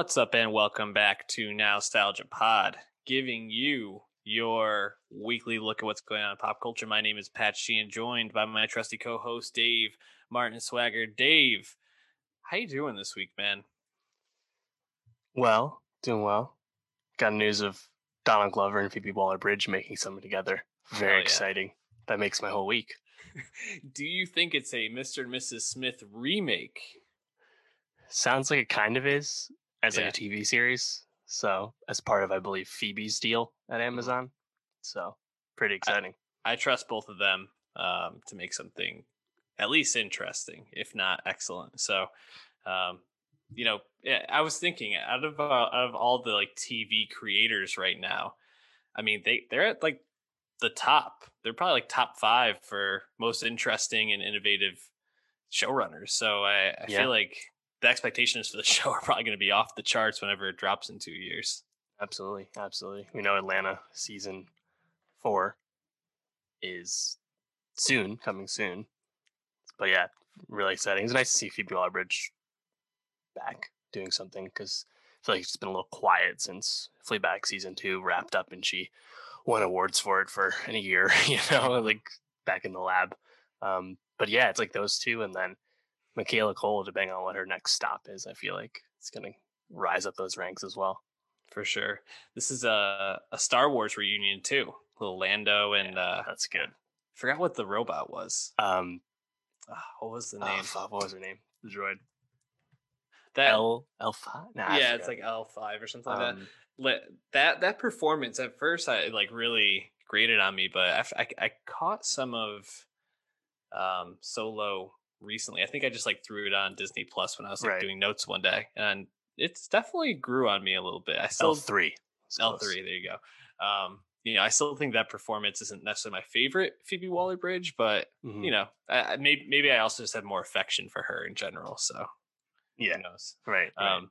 What's up, and welcome back to Nostalgia Pod, giving you your weekly look at what's going on in pop culture. My name is Pat Sheehan, joined by my trusty co-host Dave Martin Swagger. Dave, how you doing this week, man? Well, doing well. Got news of Donald Glover and Phoebe Waller-Bridge making something together. Very yeah. exciting. That makes my whole week. Do you think it's a Mr. and Mrs. Smith remake? Sounds like it kind of is as Yeah. like a TV series. So as part of I believe Phoebe's deal Mm-hmm. at Amazon. So pretty exciting. I trust both of them um, to make something at least interesting, if not excellent. So, um, you know, I was thinking out of uh, out of all the like TV creators right now, I mean they they're at like the top. They're probably like top five for most interesting and innovative showrunners. So I, I Yeah. feel like the expectations for the show are probably going to be off the charts whenever it drops in two years. Absolutely, absolutely. We know Atlanta season four is soon, coming soon. But yeah, really exciting. It's nice to see Phoebe Waller-Bridge back doing something because I feel like it's been a little quiet since Fleabag season two wrapped up, and she won awards for it for a year. You know, like back in the lab. Um, but yeah, it's like those two, and then Michaela Coel, depending on what her next stop is, I feel like it's gonna rise up those ranks as well. For sure. This is a, a Star Wars reunion too. Little Lando and uh, That's good. forgot what the robot was. Um, Ah, what was the oh, name? fuck, what was her name? The droid. that L L five. Nah, yeah, it's like L five or something like that. Um, Let, that that performance at first, I like really grated on me, but I I caught some of um Solo recently. I think I just like threw it on Disney Plus when I was like Right. doing notes one day, and it's definitely grew on me a little bit. I still three. L three. There you go. Um, you know, I still think that performance isn't necessarily my favorite Phoebe Waller Bridge, but Mm-hmm. you know, I, maybe maybe I also just have more affection for her in general. So Yeah. who knows? Right. right. Um,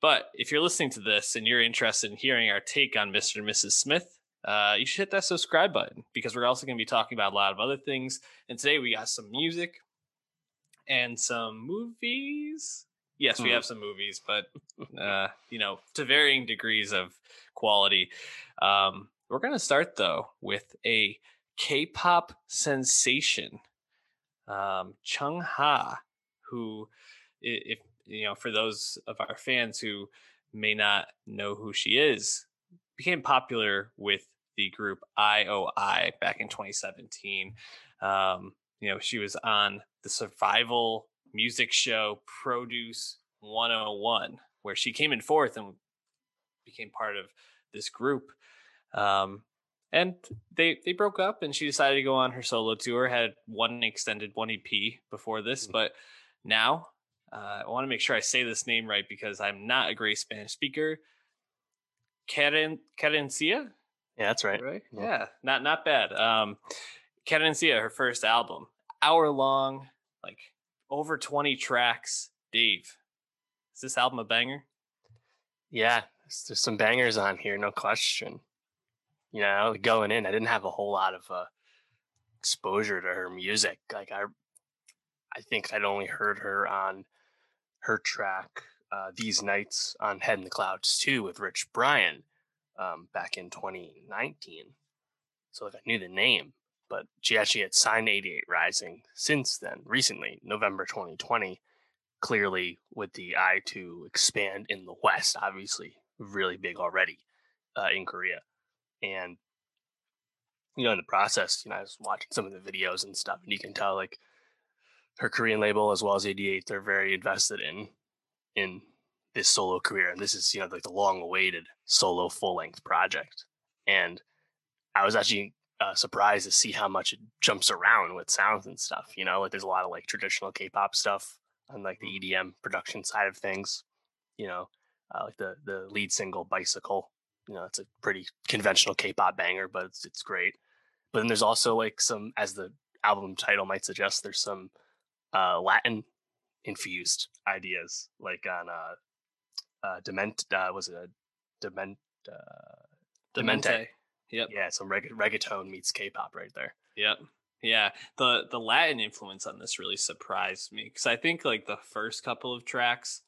but if you're listening to this and you're interested in hearing our take on Mr. and Mrs. Smith, uh, you should hit that subscribe button because we're also going to be talking about a lot of other things. And today we got some music and some movies. Yes, we Hmm. have some movies, but uh, you know, to varying degrees of quality. Um, we're going to start though with a K-pop sensation, um, Chung Ha, who, if you know, for those of our fans who may not know who she is, became popular with the group IOI back in 2017. Um, you know, she was on the survival music show Produce 101, where she came in fourth and became part of this group. Um, and they they broke up, and she decided to go on her solo tour. Had one extended one EP before this, Mhm. but now uh, I want to make sure I say this name right because I'm not a great Spanish speaker. Karen Querencia, yeah, that's right. right? Yeah. Yeah, not not bad. Um, Querencia, her first album, hour long, like over twenty tracks. Dave, is this album a banger? Yeah, there's, there's some bangers on here, no question. You know, going in, I didn't have a whole lot of uh, exposure to her music. Like I, I think I'd only heard her on her track uh, "These Nights" on "Head in the Clouds" too with Rich Brian um, back in 2019. So like I knew the name, but she actually had signed 88 Rising since then, recently, November 2020 clearly with the eye to expand in the West, obviously really big already uh, in Korea. And you know, in the process, you know, I was watching some of the videos and stuff, and you can tell like her Korean label as well as 88, they're very invested in in this solo career. And this is, you know, like the long awaited solo full length project. And I was actually uh, surprised to see how much it jumps around with sounds and stuff. You know, like there's a lot of like traditional K-pop stuff on like the EDM production side of things. You know, uh, like the the lead single "Bicycle." You know, it's a pretty conventional K-pop banger, but it's it's great. But then there's also like some, as the album title might suggest, there's some uh, Latin infused ideas, like on uh, uh, Dement. Uh, was it a Dement? Uh, Demente. Yep. Yeah, some reg- reggaeton meets K-pop right there. Yep. Yeah. The the Latin influence on this really surprised me because I think like the first couple of tracks,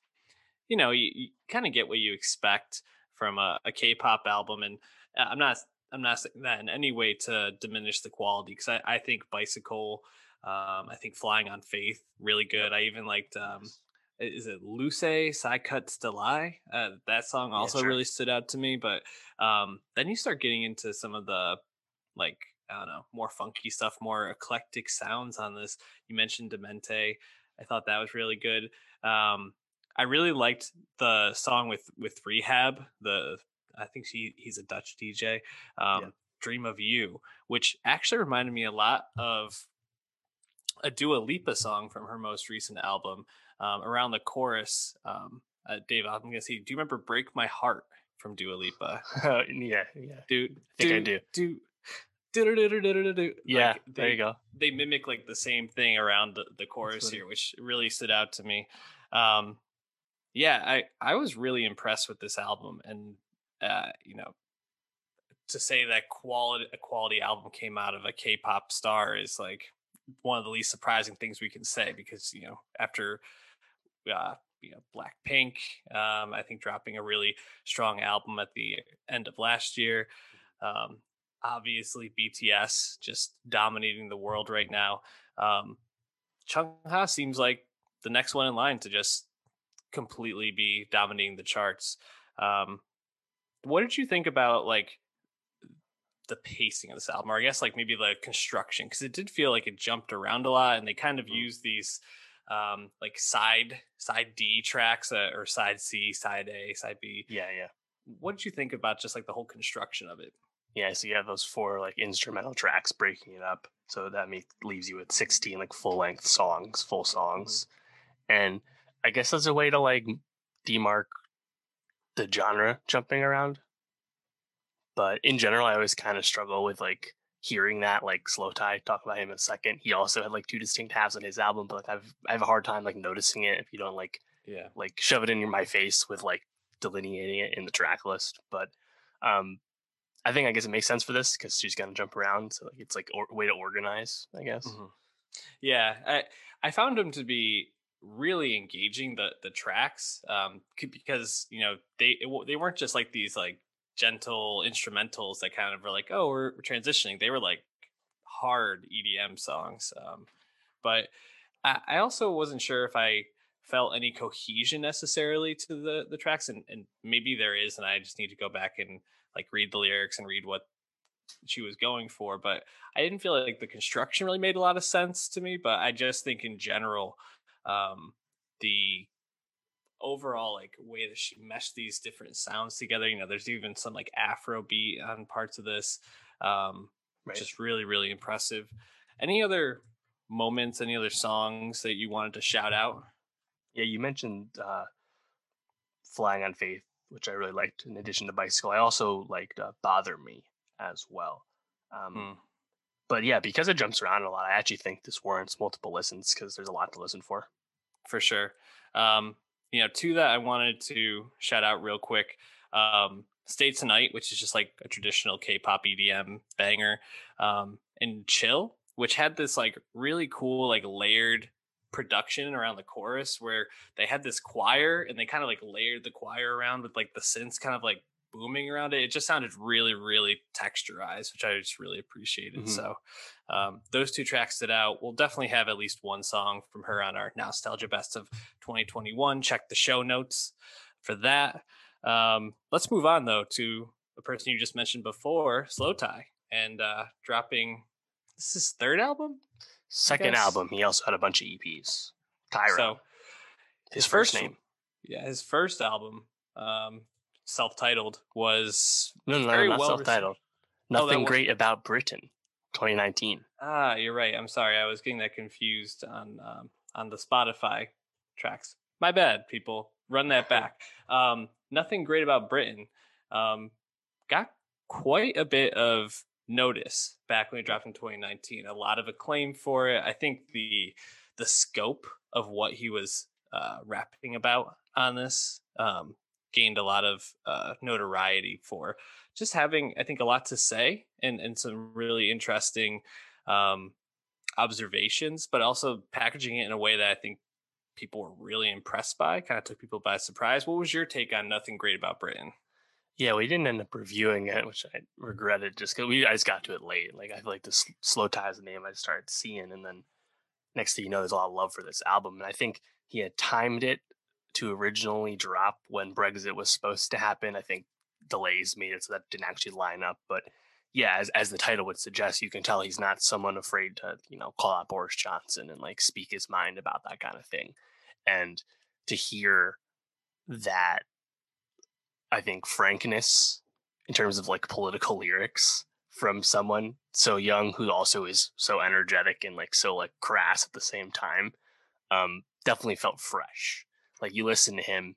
you know, you, you kind of get what you expect from a a K-pop album, and uh, I'm not I'm not saying that in any way to diminish the quality because I, I think Bicycle, um, I think Flying on Faith, really good. I even liked um, is it Luce Sai Cut Stelai? Uh, that song also yeah, sure. really stood out to me. But um, then you start getting into some of the like I don't know more funky stuff, more eclectic sounds on this. You mentioned Demente. I thought that was really good. Um, I really liked the song with with R3HAB. The I think he he's a Dutch DJ. Um, yeah. Dream of You, which actually reminded me a lot of a Dua Lipa song from her most recent album. Um, around the chorus, um, uh, Dave, I'm gonna see. Do you remember "Break My Heart" from Dua Lipa? Uh, yeah, yeah. Do I think do, I do. Do do do do do do do. Yeah, like, they, there you go. They mimic like the same thing around the, the chorus here, which really stood out to me. Um, yeah, I I was really impressed with this album, and uh, you know, to say that quality a quality album came out of a K-pop star is like one of the least surprising things we can say because you know after uh, you know Blackpink, um, I think dropping a really strong album at the end of last year. Um, obviously, BTS just dominating the world right now. Um, Chungha seems like the next one in line to just completely be dominating the charts. Um, what did you think about like the pacing of this album, or I guess like maybe the construction, because it did feel like it jumped around a lot, and they kind of mm-hmm. used these um like side side D tracks uh, or side C, side A, side B. Yeah, yeah. What did you think about just like the whole construction of it? Yeah, so you have those four like instrumental tracks breaking it up, so that makes leaves you with sixteen like full length songs, full songs, mm-hmm. and I guess as a way to like demark the genre jumping around. But in general, I always kind of struggle with like hearing that like slowthai talk about him in a second he also had like two distinct halves on his album but like i've i have a hard time like noticing it if you don't like yeah like shove it in your, my face with like delineating it in the track list but um i think i guess it makes sense for this because she's gonna jump around so like it's like a way to organize i guess mm-hmm. yeah i i found him to be really engaging the the tracks um because you know they it, they weren't just like these like gentle instrumentals that kind of were like oh we're, transitioning. They were like hard edm songs um but I, I also wasn't sure if i felt any cohesion necessarily to the the tracks and, and maybe there is and i just need to go back and like read the lyrics and read what she was going for but i didn't feel like the construction really made a lot of sense to me but i just think in general um, the overall like way that she meshed these different sounds together. You know, there's even some like Afro beat on parts of this, um, right. just really really impressive. Any other moments, any other songs that you wanted to shout out? Yeah, you mentioned uh, "Flying on Faith," which I really liked. In addition to "Bicycle," I also liked uh, "Bother Me" as well. Um, hmm but yeah, because it jumps around a lot, I actually think this warrants multiple listens because there's a lot to listen for. For sure. Um, you know, two that I wanted to shout out real quick. Um, Stay Tonight, which is just like a traditional K-pop EDM banger, um, and Chill, which had this like really cool like layered production around the chorus where they had this choir and they kind of like layered the choir around with like the synths kind of like booming around it. It just sounded really, really texturized, which I just really appreciated. Mm-hmm. So um, those two tracks stood out. We'll definitely have at least one song from her on our Nostalgia Best of 2021. Check the show notes for that. Um, let's move on though to the person you just mentioned before, slowthai, and uh, dropping this is third album, second album. He also had a bunch of EPs. Tyron, so his, his first, first name, yeah, his first album um, self-titled was no, no, very no, not well self-titled. Received. Oh, Nothing oh, great about Britain, 2019. Ah, you're right. I'm sorry. I was getting that confused on um, on the Spotify tracks. My bad, people. Run that back. Um, Nothing great about Britain. Um, got quite a bit of notice back when it dropped in 2019. A lot of acclaim for it. I think the the scope of what he was uh, rapping about on this um, gained a lot of uh, notoriety for just having, I think, a lot to say and, and some really interesting um, observations, but also packaging it in a way that I think people were really impressed by. Kind of took people by surprise. What was your take on Nothing Great About Britain? Yeah, we didn't end up reviewing it, which I regretted just because we I just got to it late. Like I feel like this slowthai's the name I started seeing, and then next thing you know, there's a lot of love for this album, and I think he had timed it to originally drop when Brexit was supposed to happen. I think delays made it so that didn't actually line up, but yeah, as as the title would suggest, you can tell he's not someone afraid to you know call out Boris Johnson and like speak his mind about that kind of thing, and to hear that I think frankness in terms of like political lyrics from someone so young who also is so energetic and like so like crass at the same time um definitely felt fresh like you listen to him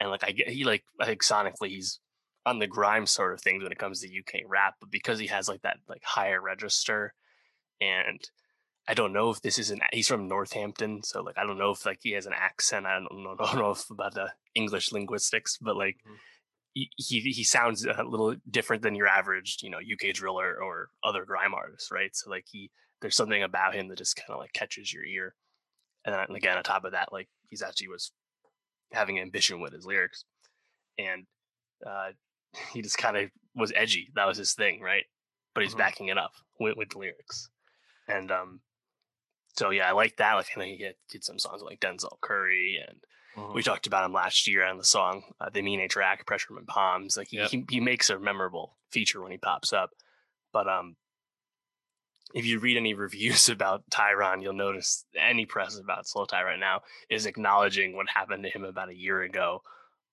and like i get he like i think sonically he's on the grime sort of things when it comes to uk rap but because he has like that like higher register and i don't know if this is an he's from northampton so like i don't know if like he has an accent i don't know, don't know if about the english linguistics but like mm-hmm he he sounds a little different than your average, you know, UK driller or other grime artist, right? So like he there's something about him that just kind of like catches your ear. And then again, on top of that, like he's actually was having ambition with his lyrics, and uh, he just kind of was edgy. That was his thing, right? But he's mm-hmm. backing it up with, with the lyrics, and um, so yeah, I like that. Like, and he did some songs like Denzel Curry and Mm-hmm. We talked about him last year on the song uh, "The Mean Track," "Pressure My Palms." Like he, yep. he he makes a memorable feature when he pops up. But um, if you read any reviews about Tyron, you'll notice any press about Slowthai right now is acknowledging what happened to him about a year ago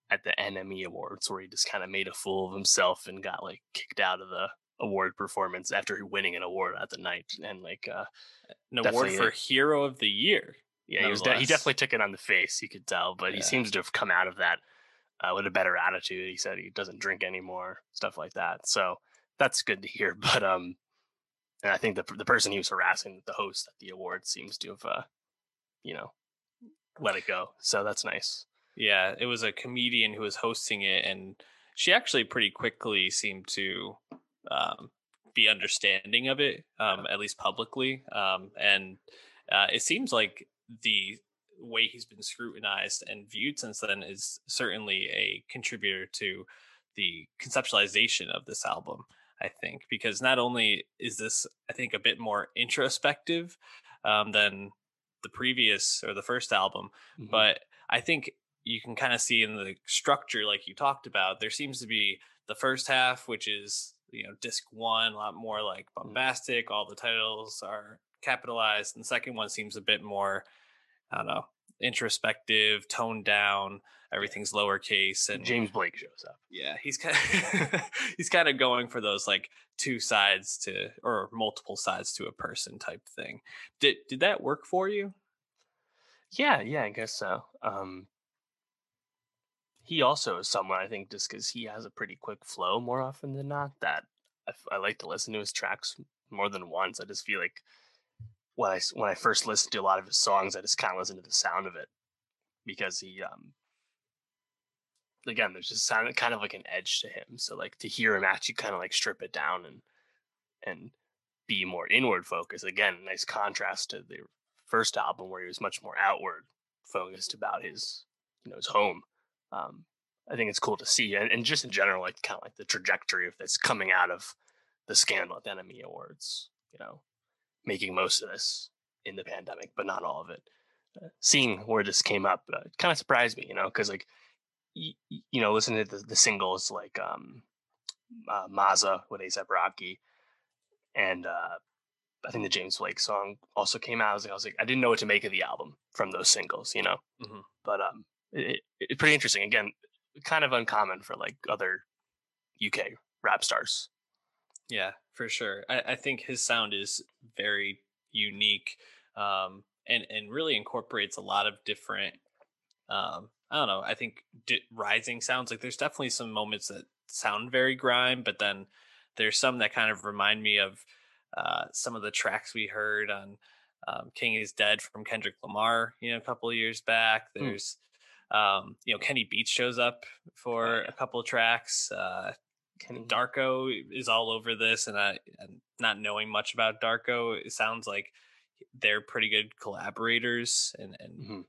at the NME Awards, where he just kind of made a fool of himself and got like kicked out of the award performance after winning an award at the night, and like uh, an award for Hero of the Year. Yeah, he was de- he definitely took it on the face. You could tell, but yeah. he seems to have come out of that uh, with a better attitude. He said he doesn't drink anymore, stuff like that. So that's good to hear. But um, and I think the the person he was harassing, the host at the award, seems to have uh, you know, let it go. So that's nice. Yeah, it was a comedian who was hosting it, and she actually pretty quickly seemed to um, be understanding of it, um, at least publicly. Um, and uh, it seems like the way he's been scrutinized and viewed since then is certainly a contributor to the conceptualization of this album i think because not only is this i think a bit more introspective um, than the previous or the first album mm-hmm. but i think you can kind of see in the structure like you talked about there seems to be the first half which is you know disc one a lot more like mm-hmm. bombastic all the titles are capitalized. And the second one seems a bit more, I don't know, introspective, toned down. Everything's lowercase, and James Blake shows up. Yeah, he's kind of he's kind of going for those like two sides to or multiple sides to a person type thing. Did did that work for you? Yeah, yeah, I guess so. Um, he also is someone I think just because he has a pretty quick flow more often than not that I, I like to listen to his tracks more than once. I just feel like when I when I first listened to a lot of his songs, I just kind of listened to the sound of it because he um again there's just sound kind of like an edge to him. So like to hear him actually kind of like strip it down and and be more inward focused. Again, nice contrast to the first album where he was much more outward focused about his you know his home. Um, I think it's cool to see, and, and just in general, like kind of like the trajectory of this coming out of the scandal at the NME Awards. You know, making most of this in the pandemic, but not all of it. Uh, seeing where this came up uh, kind of surprised me, you know, because like you know, listening to the, the singles like um, uh, Mazza with ASAP Rocky, and uh, I think the James Blake song also came out. I was like, I was like, I didn't know what to make of the album from those singles, you know. Mm-hmm. But um, it, it, pretty interesting. Again, kind of uncommon for like other UK rap stars. Yeah, for sure. I, I think his sound is very unique um, and and really incorporates a lot of different. Um, I don't know. I think d- rising sounds like there's definitely some moments that sound very grime, but then there's some that kind of remind me of uh, some of the tracks we heard on um, "King Is Dead" from Kendrick Lamar. You know, a couple of years back. Hmm. There's mm. um, you know Kenny Beats shows up for oh, yeah. a couple of tracks. Uh, Darko is all over this, and I, and not knowing much about Darko, it sounds like they're pretty good collaborators, and and mm-hmm.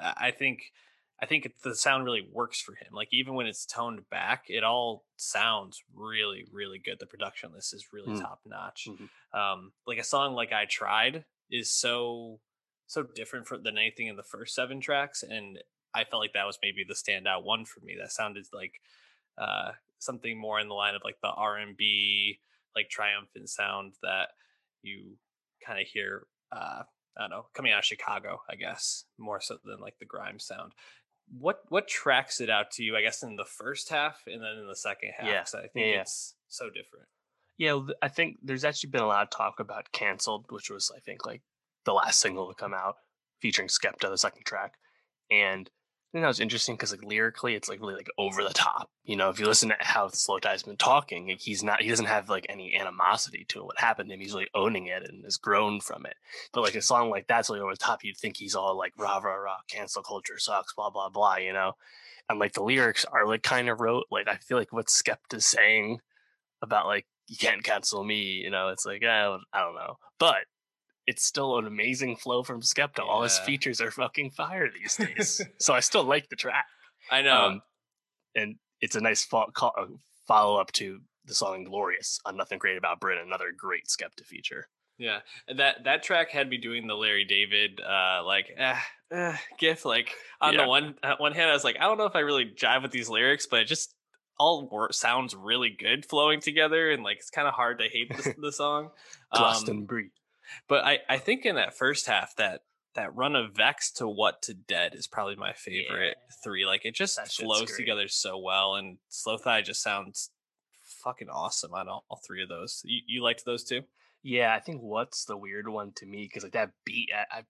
I think I think the sound really works for him. Like even when it's toned back, it all sounds really, really good. The production on this is really mm. top notch. Mm-hmm. Um, like a song like "I Tried" is so so different for, than anything in the first seven tracks, and I felt like that was maybe the standout one for me. That sounded like uh, something more in the line of like the R and B, like triumphant sound that you kind of hear. Uh, I don't know, coming out of Chicago, I guess, more so than like the grime sound what what tracks it out to you? I guess in the first half and then in the second half. Yeah, I think yeah. it's so different. Yeah, I think there's actually been a lot of talk about "Cancelled," which was I think like the last single to come out featuring Skepta, the second track, and think that was interesting because like lyrically, it's like really like over the top. You know, if you listen to how slowthai's been talking, like, he's not he doesn't have like any animosity to what happened to him. He's really owning it and has grown from it. But like a song like that's really over the top, you'd think he's all like rah rah rah, cancel culture sucks, blah blah blah. You know, and like the lyrics are like kind of wrote like I feel like what Skepta's saying about like you can't cancel me. You know, it's like I I don't know, but it's still an amazing flow from Skepta. Yeah. All his features are fucking fire these days. so I still like the track. I know. Um, and it's a nice fo- uh, follow up to the song Glorious on Nothing Great About Britain, another great Skepta feature. Yeah, that that track had me doing the Larry David uh, like eh, eh, gif. Like on yeah. the one uh, one hand, I was like, I don't know if I really jive with these lyrics, but it just all wor- sounds really good flowing together, and like it's kind of hard to hate the, the song. Glastonbury. But I, I think in that first half that that run of Vex to What to Dead is probably my favorite yeah. three. Like it just that flows together so well, and Slowthai just sounds fucking awesome on all, all three of those. You, you liked those too? Yeah, I think what's the weird one to me because like that beat, I, I,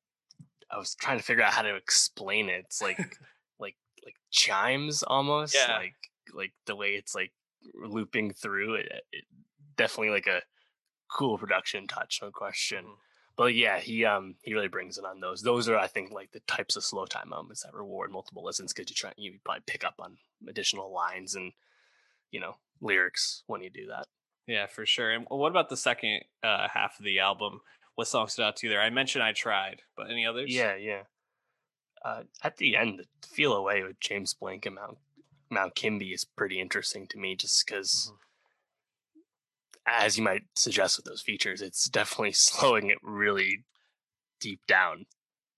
I was trying to figure out how to explain it. It's like like like chimes almost. Yeah. Like like the way it's like looping through it, it definitely like a cool production touch, no question. Mm-hmm. But yeah, he um he really brings it on those. Those are I think like the types of slowthai moments that reward multiple listens because you try you probably pick up on additional lines and you know lyrics when you do that. Yeah, for sure. And what about the second uh, half of the album? What songs stood out to you there? I mentioned I tried, but any others? Yeah, yeah. Uh, at the end, "Feel Away" with James Blake and Mount Mount Kimbie is pretty interesting to me, just because mm-hmm as you might suggest with those features, it's definitely slowing it really deep down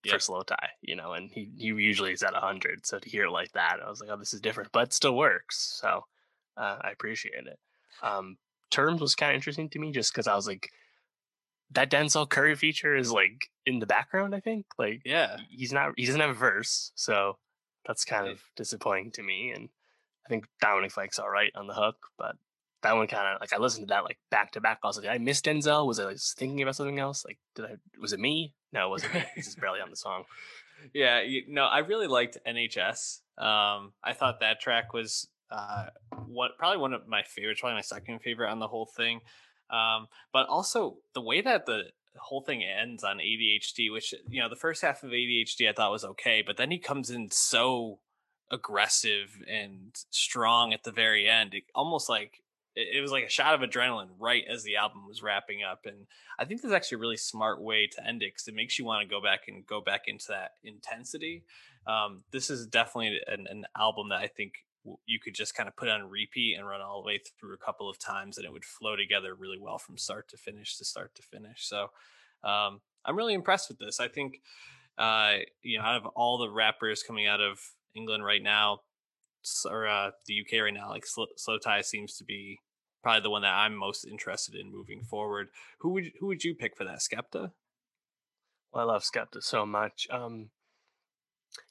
yep. for Tie, you know, and he, he usually is at 100. So to hear it like that, I was like, oh, this is different, but still works. So uh, I appreciate it. Um, terms was kind of interesting to me just because I was like, that Denzel Curry feature is like in the background, I think. Like, yeah, he's not, he doesn't have a verse. So that's kind of disappointing to me. And I think Dominic Fike's all right on the hook, but that one kind of like I listened to that like back to back. I was like, I miss Denzel? Was I like, thinking about something else? Like, did I? Was it me? No, it wasn't. He's just barely on the song. Yeah, you, no, I really liked NHS. Um, I thought that track was uh, what probably one of my favorites, probably my second favorite on the whole thing. Um, but also the way that the whole thing ends on ADHD, which you know the first half of ADHD I thought was okay, but then he comes in so aggressive and strong at the very end, it, almost like it, was like a shot of adrenaline right as the album was wrapping up. And I think that's actually a really smart way to end it because it makes you want to go back and go back into that intensity. Um, this is definitely an, an album that I think you could just kind of put on repeat and run all the way through a couple of times and it would flow together really well from start to finish to start to finish. So um, I'm really impressed with this. I think, uh, you know, out of all the rappers coming out of England right now, or uh, the UK right now, like Slowthai seems to be probably the one that I'm most interested in moving forward. Who would who would you pick for that? Skepta? Well, I love Skepta so much. Um,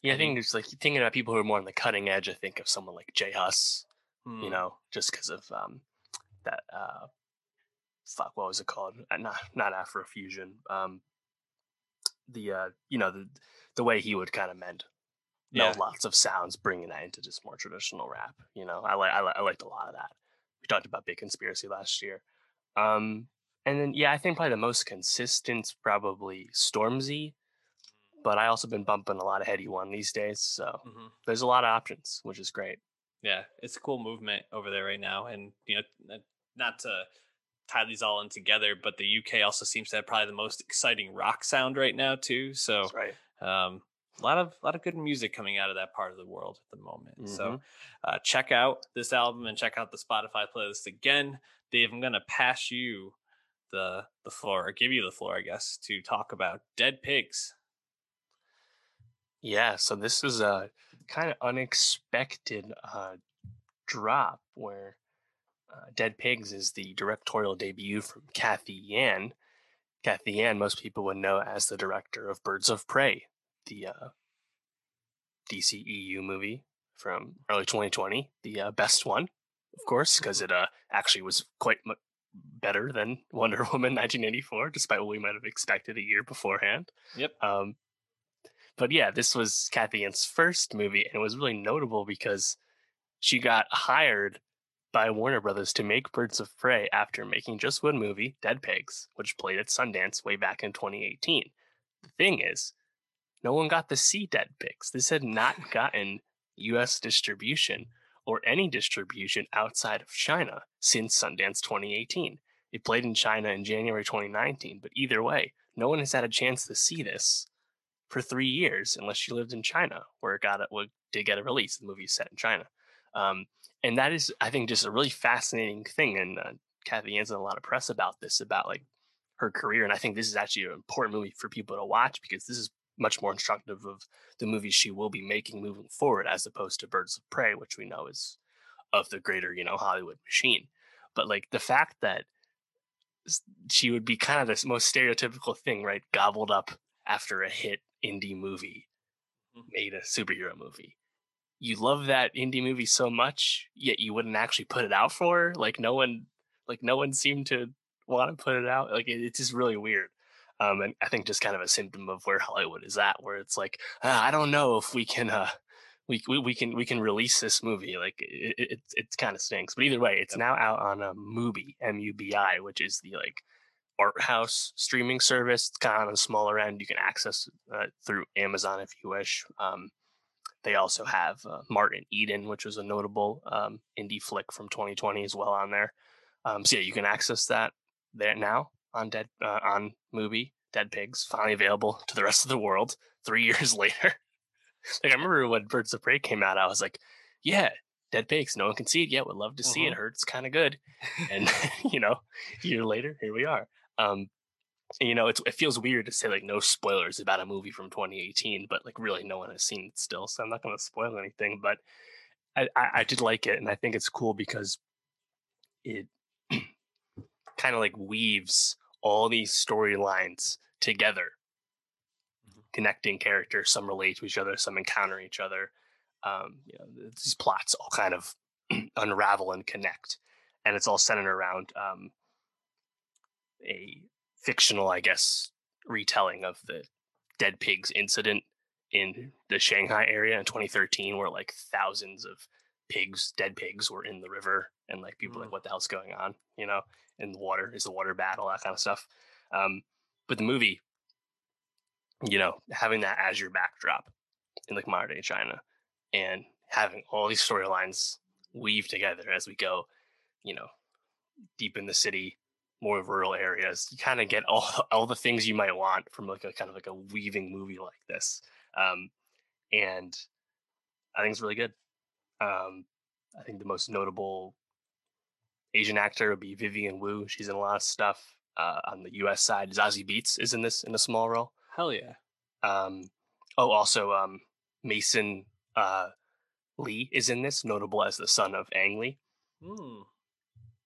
yeah, I think it's like thinking about people who are more on the cutting edge. I think of someone like J Hus, hmm. you know, just because of um, that. Uh, fuck, what was it called? Uh, not not Afrofusion. Um, the uh, you know the the way he would kind of mend yeah. know, lots of sounds, bringing that into just more traditional rap. You know, I like I, li- I liked a lot of that we talked about Big Conspiracy last year. Um, and then yeah, I think probably the most consistent probably Stormzy, but I also been bumping a lot of Headie One these days, so mm-hmm. there's a lot of options, which is great. Yeah, it's a cool movement over there right now, and you know, not to tie these all in together, but the UK also seems to have probably the most exciting rock sound right now too. So, right. um, a lot of a lot of good music coming out of that part of the world at the moment. Mhm. So uh, check out this album and check out the Spotify playlist again. Dave, I'm gonna pass you the the floor or give you the floor, I guess, to talk about Dead Pigs. Yeah, so this is a kind of unexpected uh, drop where uh, Dead Pigs is the directorial debut from Cathy Yan. Cathy Yan, most people would know as the director of Birds of Prey, the uh, DCEU movie from early 2020, the uh, best one, of course, because it uh, actually was quite mu- better than Wonder Woman 1984, despite what we might have expected a year beforehand. Yep. Um, but yeah, this was Cathy Yan's first movie, and it was really notable because she got hired by Warner Brothers to make Birds of Prey after making just one movie, Dead Pigs, which played at Sundance way back in 2018. The thing is, no one got to see Dead Pigs. This had not gotten US distribution or any distribution outside of China since Sundance 2018. It played in China in January 2019, but either way, no one has had a chance to see this for three years unless you lived in China, where it got it did get a release. The movie is set in China, um, and that is, I think, just a really fascinating thing. And uh, Cathy Yan's done a lot of press about this, about like her career, and I think this is actually an important movie for people to watch because this is much more instructive of the movies she will be making moving forward, as opposed to Birds of Prey, which we know is of the greater, you know, Hollywood machine. But like the fact that she would be kind of this most stereotypical thing, right? Gobbled up after a hit indie movie, Mhm. made a superhero movie. You love that indie movie so much, yet you wouldn't actually put it out for her. Like no one, like no one seemed to want to put it out. Like it, it's just really weird. Um, and I think just kind of a symptom of where Hollywood is at, where it's like, "Ah, I don't know if we can, uh, we, we we can we can release this movie. Like it it, it, kind of stinks. But either way, it's Yep. now out on a Mubi, M U B I, which is the like art house streaming service. It's kind of on the smaller end. You can access uh, through Amazon if you wish. Um, they also have uh, Martin Eden, which was a notable um, indie flick from 2020 as well on there. Um, so yeah, you can access that there now on Dead uh, on movie Dead Pigs finally available to the rest of the world three years later. like I remember when Birds of Prey came out, I was like, yeah. Dead Pigs. No one can see it yet. Would love to see it. Mhm. Heard it's kind of good. And you know, a year later, here we are. Um, and, you know, it's, it feels weird to say like no spoilers about a movie from 2018, but like really no one has seen it still, so I'm not going to spoil anything. But I, I, I did like it, and I think it's cool because it kind of like weaves all these storylines together, Mhm. connecting characters. Some relate to each other, some encounter each other. Um, you know, these plots all kind of unravel and connect, and it's all centered around um, a fictional, I guess, retelling of the dead pigs incident in the Shanghai area in 2013, where like thousands of pigs, dead pigs, were in the river, and like people were like, Mm. what the hell's going on? You know, in the water is the water bad, all that kind of stuff. Um, but the movie, you know, having that as your backdrop in like modern day China, and having all these storylines weave together as we go, you know, deep in the city, more rural areas, you kind of get all all the things you might want from like a kind of like a weaving movie like this. Um, and I think it's really good. Um, I think the most notable Asian actor would be Vivian Wu. She's in a lot of stuff. Uh, on the U.S. side, Zazie Beetz is in this in a small role. Hell yeah. Um, oh, also um, Mason uh, Lee is in this, notable as the son of Ang Lee. Hmm.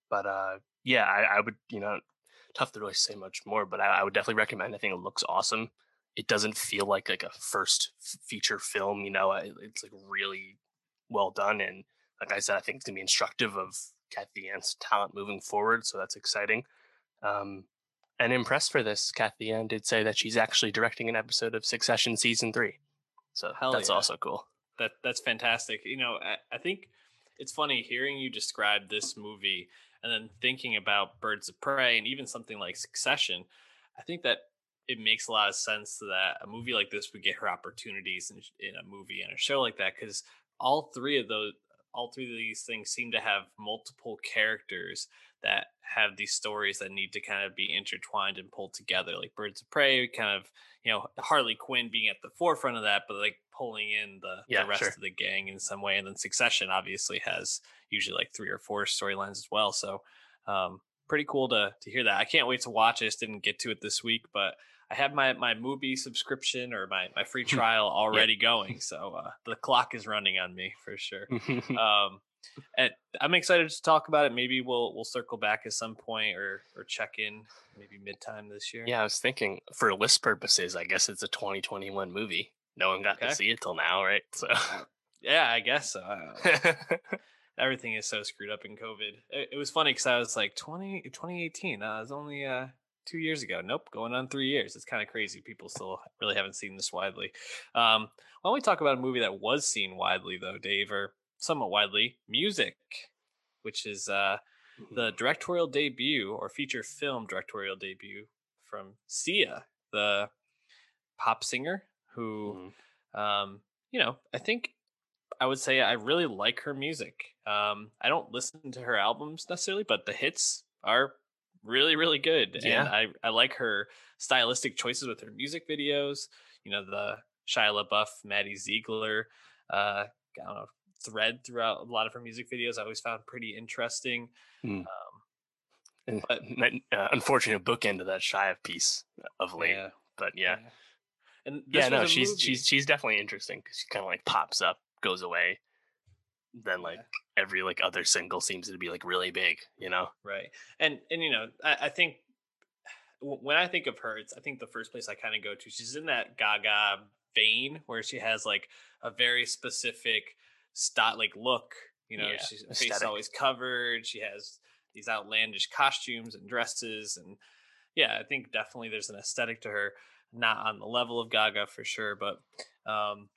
But uh, yeah, I, I would, you know, tough to really say much more, but I, I would definitely recommend. I think it looks awesome. It doesn't feel like like a first feature film, you know. It's like really well done, and like I said, I think it's gonna be instructive of Cathy Yan's talent moving forward. So that's exciting. Um, and impressed for this, Cathy Yan did say that she's actually directing an episode of Succession season three. So Hell that's yeah. also cool. That that's fantastic. You know, I, I think it's funny hearing you describe this movie and then thinking about Birds of Prey and even something like Succession. I think that it makes a lot of sense that a movie like this would get her opportunities in, in a movie and a show like that because all three of those all three of these things seem to have multiple characters that have these stories that need to kind of be intertwined and pulled together. Like Birds of Prey, kind of, you know, Harley Quinn being at the forefront of that, but like pulling in the, Yeah, the rest sure. of the gang in some way. And then Succession obviously has usually like three or four storylines as well. So um, pretty cool to to hear that. I can't wait to watch. I just didn't get to it this week, but I have my my Mubi subscription or my my free trial already going. So uh, the clock is running on me for sure. Um, and I'm excited to talk about it. Maybe we'll we'll circle back at some point or or check in maybe mid time this year. yeah, I was thinking for list purposes, I guess it's a 2021 movie. No one got Okay. to see it till now, right? So yeah, I guess so. I. Everything is so screwed up in COVID. It, it was funny because I was like 20, 2018. Uh, it was only uh, two years ago. Nope, going on three years. It's kind of crazy. People still really haven't seen this widely. Um, why don't we talk about a movie that was seen widely, though, Dave, or somewhat widely? Music, which is uh, the directorial debut or feature film directorial debut from Sia, the pop singer who Mhm. um, you know, I think I would say I really like her music. Um, I don't listen to her albums necessarily, but the hits are really, really good. Yeah. And I, I like her stylistic choices with her music videos. You know, the Shia LaBeouf, Maddie Ziegler, uh, I don't know, thread throughout a lot of her music videos. I always found pretty interesting. Mm. Um, And But- uh, unfortunate bookend of that of piece of late. yeah, But yeah, And this yeah, no, she's movie. she's she's definitely interesting because she kind of like pops up, goes away, then like Yeah. every like other single seems to be like really big, you know? right and and you know i, I think when i think of her it's i think the first place i kind of go to she's in that gaga vein where she has like a very specific style like look you know Yeah, she's her face always covered she has these outlandish costumes and dresses and yeah i think definitely there's an aesthetic to her not on the level of gaga for sure but um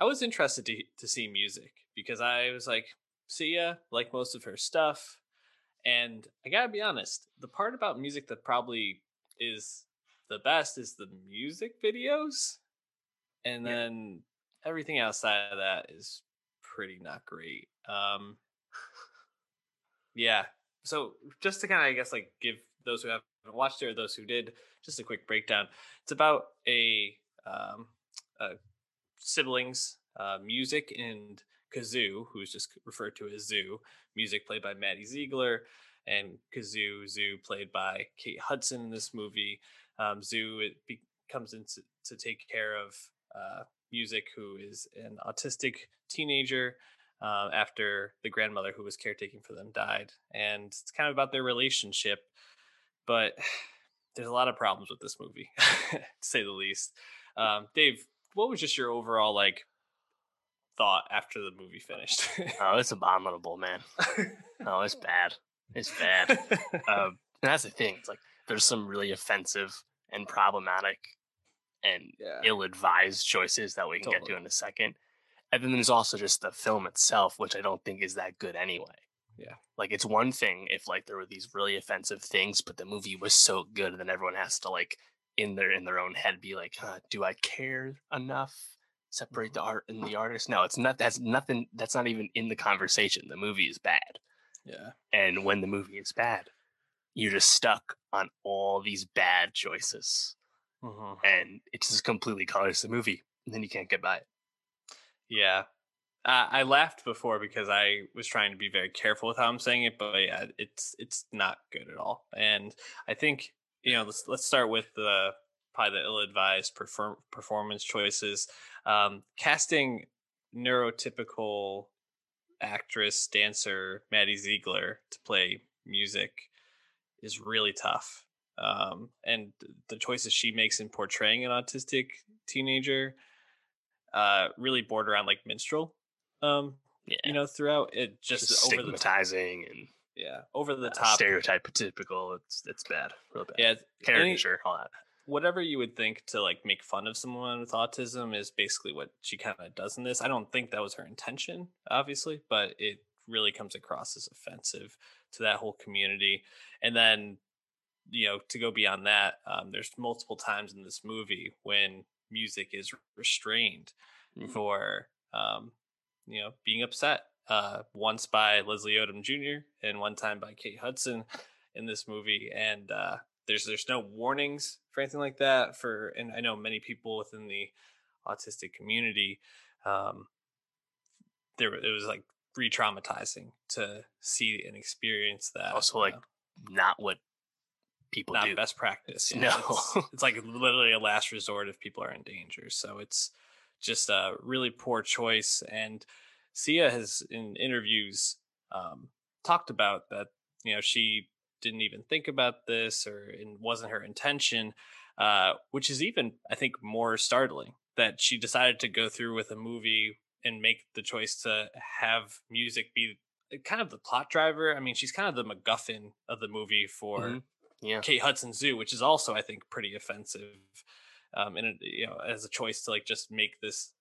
i was interested to, to see music because i was like see ya, like most of her stuff. And I gotta be honest, the part about music that probably is the best is the music videos. And Yeah. then everything outside of that is pretty not great. Um yeah. So just to kind of I guess like give those who haven't watched it or those who did just a quick breakdown. It's about a um a siblings, uh, music and Kazoo, who is just referred to as Zoo, music played by Maddie Ziegler, and Kazoo, Zoo played by Kate Hudson in this movie. Um, Zoo it be, comes in to, to take care of uh, music, who is an autistic teenager uh, after the grandmother who was caretaking for them died, and it's kind of about their relationship. But there's a lot of problems with this movie, to say the least. Um, Dave, what was just your overall like thought after the movie finished? Oh, it's abominable, man. Oh, it's bad. It's bad. um, and that's the thing. It's like there's some really offensive and problematic and yeah. ill-advised choices that we can get to in a second. And then there's also just the film itself, which I don't think is that good anyway. Yeah. Like it's one thing if like there were these really offensive things, but the movie was so good, and then everyone has to like in their in their own head be like, huh, do I care enough? Separate the art and the artist? No, it's not. That's nothing. That's not even in the conversation. The movie is bad. Yeah. And when the movie is bad, you're just stuck on all these bad choices. Mhm. And it just completely colors the movie. And then you can't get by it. Yeah. Uh, I laughed before because I was trying to be very careful with how I'm saying it, but yeah, it's it's not good at all. And I think you know let's let's start with the probably the ill-advised perform- performance choices. Um, casting neurotypical actress dancer Maddie Ziegler to play music is really tough. Um, and the choices she makes in portraying an autistic teenager uh, really border on like minstrel. Um, Yeah. you know, throughout it just, just, over the top, stigmatizing and yeah, over the uh, top. stereotypical. It's it's bad. Real bad. Yeah, any- Caricature, all that. Whatever you would think to like make fun of someone with autism is basically what she kind of does in this. I don't think that was her intention, obviously, but it really comes across as offensive to that whole community. And then, you know, to go beyond that, um, there's multiple times in this movie when music is restrained Mhm. for, um, you know, being upset uh, once by Leslie Odom Jr. and one time by Kate Hudson in this movie, and uh, there's there's no warnings for anything like that. For and I know many people within the autistic community, um, there it was like re-traumatizing to see and experience that. Also, like uh, not what people not do. best practice. No. know, it's, it's like literally a last resort if people are in danger. So it's just a really poor choice. And Sia has in interviews um, talked about that. You know, she didn't even think about this, or it wasn't her intention. Uh, which is even, I think, more startling that she decided to go through with a movie and make the choice to have music be kind of the plot driver. I mean, she's kind of the MacGuffin of the movie for Mhm. Yeah. Kate Hudson Zu, which is also I think pretty offensive. Um, and it, you know, as a choice to like just make this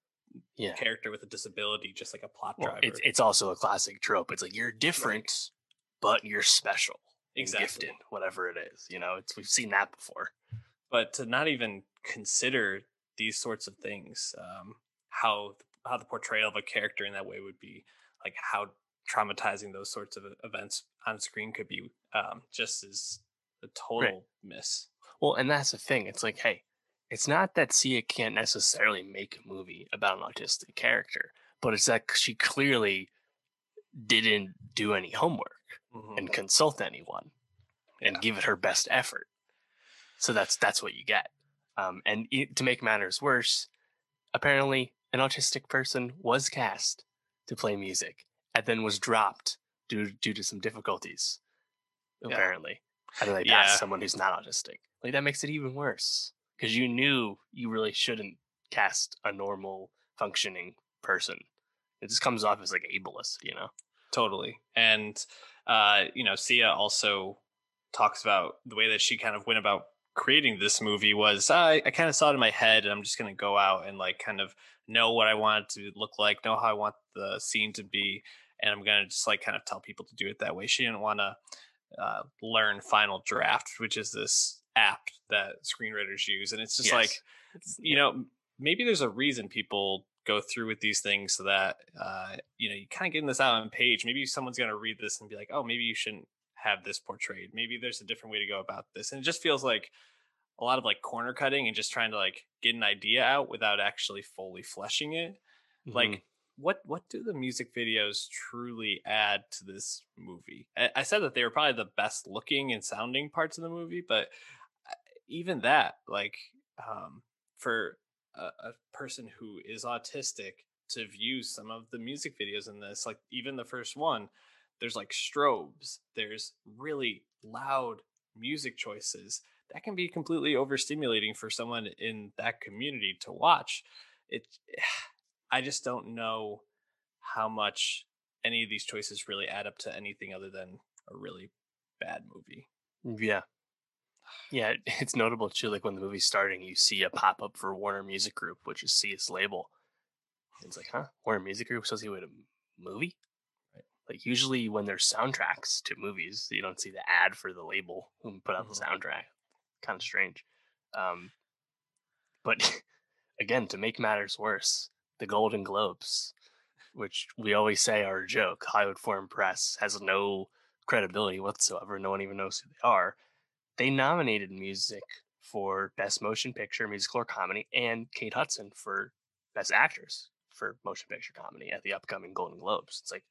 Yeah. character with a disability just like a plot Well, driver. it's it's also a classic trope. It's like you're different, but you're special, Exactly. gifted, whatever it is. You know, it's we've seen that before. but to not even consider these sorts of things, um, how how the portrayal of a character in that way would be, like how traumatizing those sorts of events on screen could be, um, just as a total miss. Well, and that's the thing. It's like, hey, it's not that Sia can't necessarily make a movie about an autistic character, but it's that she clearly didn't do any homework Mhm. and consult anyone and Yeah. give it her best effort. So that's that's what you get. Um, and i- to make matters worse, apparently an autistic person was cast to play music and then was dropped due due to some difficulties. Yeah. Apparently, and then they Yeah. passed someone who's not autistic. Like that makes it even worse because you knew you really shouldn't cast a normal functioning person. It just comes off as like ableist, you know. Totally and uh you know sia also talks about the way that she kind of went about creating this movie was i, I kind of saw it in my head and i'm just going to go out and like kind of know what i want it to look like know how i want the scene to be and i'm going to just like kind of tell people to do it that way she didn't want to uh, learn final draft which is this app that screenwriters use and it's just Yes. like you know maybe there's a reason people go through with these things so that uh you know you kind of getting this out on page maybe someone's going to read this and be like oh maybe you shouldn't have this portrayed. Maybe there's a different way to go about this. And it just feels like a lot of like corner cutting and just trying to like get an idea out without actually fully fleshing it. Mhm. like what what do the music videos truly add to this movie? I, I said that they were probably the best looking and sounding parts of the movie but uh, even that like um for a, a person who is autistic to view some of the music videos in this like even the first one there's like strobes there's really loud music choices that can be completely overstimulating for someone in that community to watch it i just don't know how much any of these choices really add up to anything other than a really bad movie mm, Yeah. Yeah, it's notable too. Like when the movie's starting, you see a pop up for Warner Music Group, which is Sia's label. It's like, huh? Warner Music Group associated with a movie? Right. Like usually when there's soundtracks to movies, you don't see the ad for the label who put out Mhm. the soundtrack. Kind of strange. Um, but again, to make matters worse, the Golden Globes, which we always say are a joke, Hollywood Foreign Press has no credibility whatsoever. No one even knows who they are. They nominated music for Best Motion Picture, Musical or Comedy, and Kate Hudson for Best Actress for Motion Picture Comedy at the upcoming Golden Globes. It's like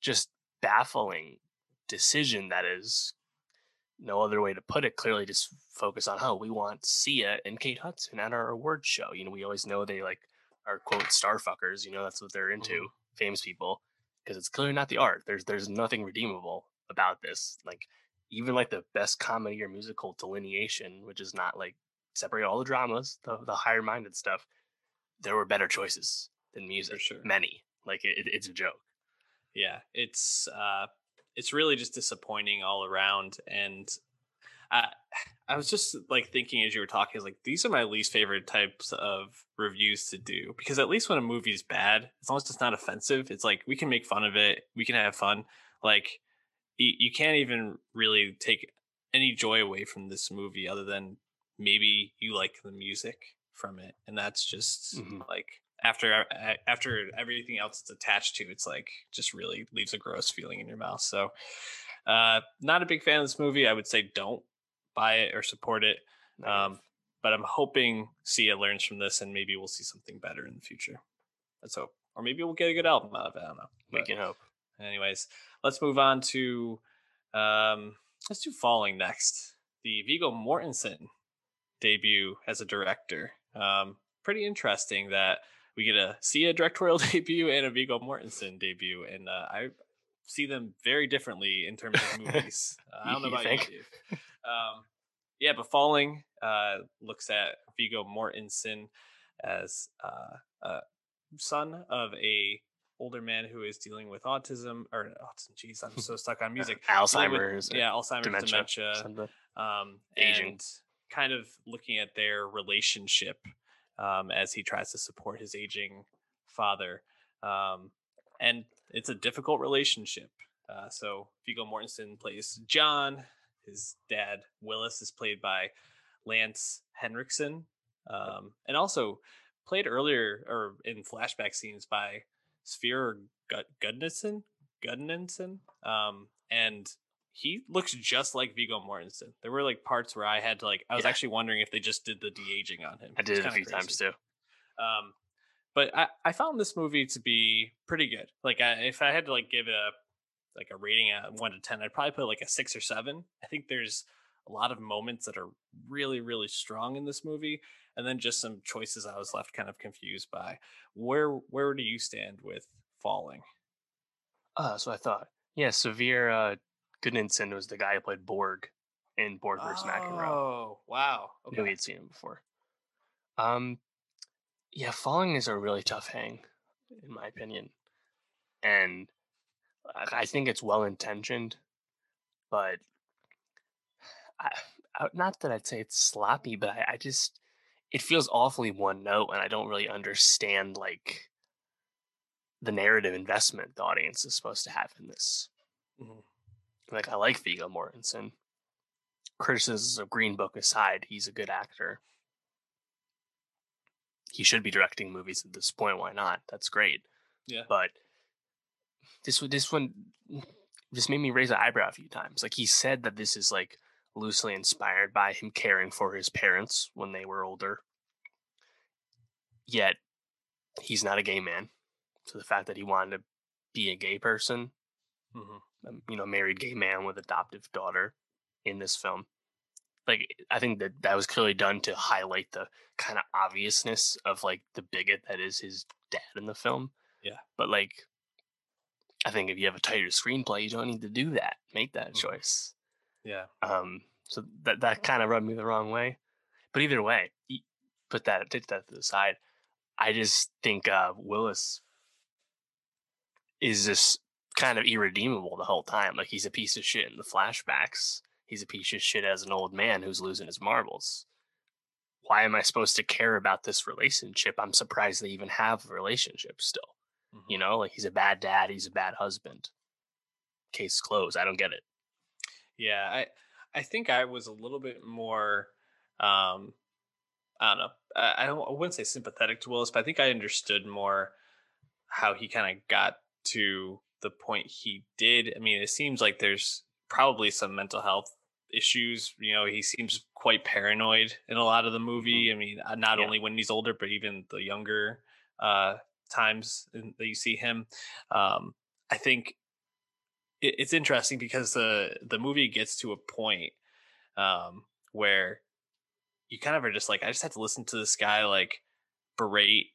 just baffling decision that is no other way to put it. Clearly, just focus on how we want Sia and Kate Hudson at our award show. You know, we always know they like are quote star fuckers. You know, that's what they're into, Mhm. famous people, because it's clearly not the art. There's there's nothing redeemable about this. Like even like the best comedy or musical delineation, which is not like separate all the dramas, the the higher minded stuff. There were better choices than music. sure. Many. Like it, it's a joke. yeah it's uh it's really just disappointing all around and i i was just like thinking as you were talking like these are my least favorite types of reviews to do because at least when a movie's bad as long as it's not offensive it's like we can make fun of it we can have fun like you, you can't even really take any joy away from this movie other than maybe you like the music from it and that's just Mhm. like after after everything else it's attached to, it's like just really leaves a gross feeling in your mouth. So, uh, not a big fan of this movie. I would say don't buy it or support it. Um, but I'm hoping Sia learns from this and maybe we'll see something better in the future. Let's hope. Or maybe we'll get a good album out of it. I don't know. We can hope. Anyways, let's move on to um, let's do Falling next. The Viggo Mortensen debut as a director. Um, pretty interesting that we get to see a directorial debut and a Viggo Mortensen debut, and uh, I see them very differently in terms of movies. Uh, I don't know about you. Um, yeah, but Falling uh, looks at Viggo Mortensen as uh, a son of a older man who is dealing with autism or autism. Jeez, I'm so stuck on music. Alzheimer's. With, yeah, Alzheimer's, dementia, dementia um, aging, kind of looking at their relationship um, as he tries to support his aging father, um, and it's a difficult relationship. Uh, so Viggo Mortensen plays John. His dad Willis is played by Lance Henriksen, um, and also played earlier or in flashback scenes by Sverrir Gudnason, Gudnason, um, and he looks just like Viggo Mortensen. There were like parts where I had to like I was yeah. actually wondering if they just did the de aging on him. I did it a few crazy. times too. Um, but I, I found this movie to be pretty good. Like I, if I had to like give it a like a rating at one to ten, I'd probably put like a six or seven. I think there's a lot of moments that are really really strong in this movie, and then just some choices I was left kind of confused by. Where where do you stand with Falling? Uh, so I thought, yeah, Sverrir uh, Gudnason was the guy who played Borg in Borg vs. Oh, McEnroe. Oh, wow. Okay. Knew we had seen him before. Um, yeah, Falling is a really tough hang, in my opinion, and I think it's well intentioned, but I, not that I'd say it's sloppy, but I, I just it feels awfully one note, and I don't really understand like the narrative investment the audience is supposed to have in this. Mm-hmm. Like I like Viggo Mortensen. Criticisms of Green Book aside, he's a good actor. He should be directing movies at this point. Why not? That's great. Yeah. But this this one just made me raise an eyebrow a few times. Like he said that this is like loosely inspired by him caring for his parents when they were older. Yet he's not a gay man. So the fact that he wanted to be a gay person, mm-hmm. Um, you know, married gay man with adoptive daughter in this film, like I think that that was clearly done to highlight the kind of obviousness of like the bigot that is his dad in the film. Yeah. But like, I think if you have a tighter screenplay, you don't need to do that. Make that mm-hmm. choice. Yeah. Um. So that that kind of rubbed me the wrong way. But either way, put that take that to the side. I just think uh, Willis is just kind of irredeemable the whole time. Like he's a piece of shit in the flashbacks. He's a piece of shit as an old man who's losing his marbles. Why am I supposed to care about this relationship? I'm surprised they even have a relationship still. Mm-hmm. You know, like he's a bad dad, he's a bad husband. Case closed. I don't get it. Yeah, I I think I was a little bit more um I don't know. I, I don't I wouldn't say sympathetic to Willis, but I think I understood more how he kind of got to the point he did. I mean, it seems like there's probably some mental health issues. You know, he seems quite paranoid in a lot of the mm-hmm. movie. I mean, uh, not yeah. only when he's older, but even the younger uh, times that you see him. Um, I think it, it's interesting because the the movie gets to a point um, where you kind of are just like, I just have to listen to this guy like berate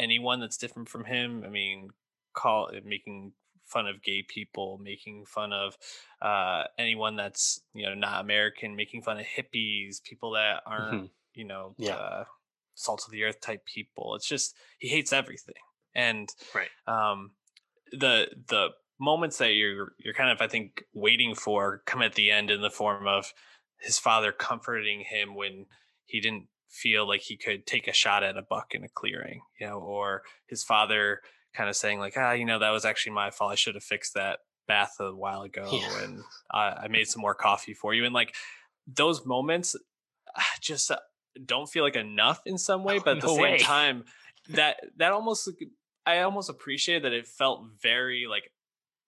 anyone that's different from him. I mean, call making fun of gay people, making fun of uh, anyone that's you know not American, making fun of hippies, people that aren't mm-hmm. you know yeah. uh, salt of the earth type people. It's just he hates everything, and right. um, the the moments that you're you're kind of I think waiting for come at the end in the form of his father comforting him when he didn't feel like he could take a shot at a buck in a clearing, you know, or his father kind of saying like, ah, you know, that was actually my fault. I should have fixed that bath a while ago, yeah. and I, I made some more coffee for you. And like those moments, ah, just uh, don't feel like enough in some way, but at the same time, that that almost I almost appreciate that it felt very like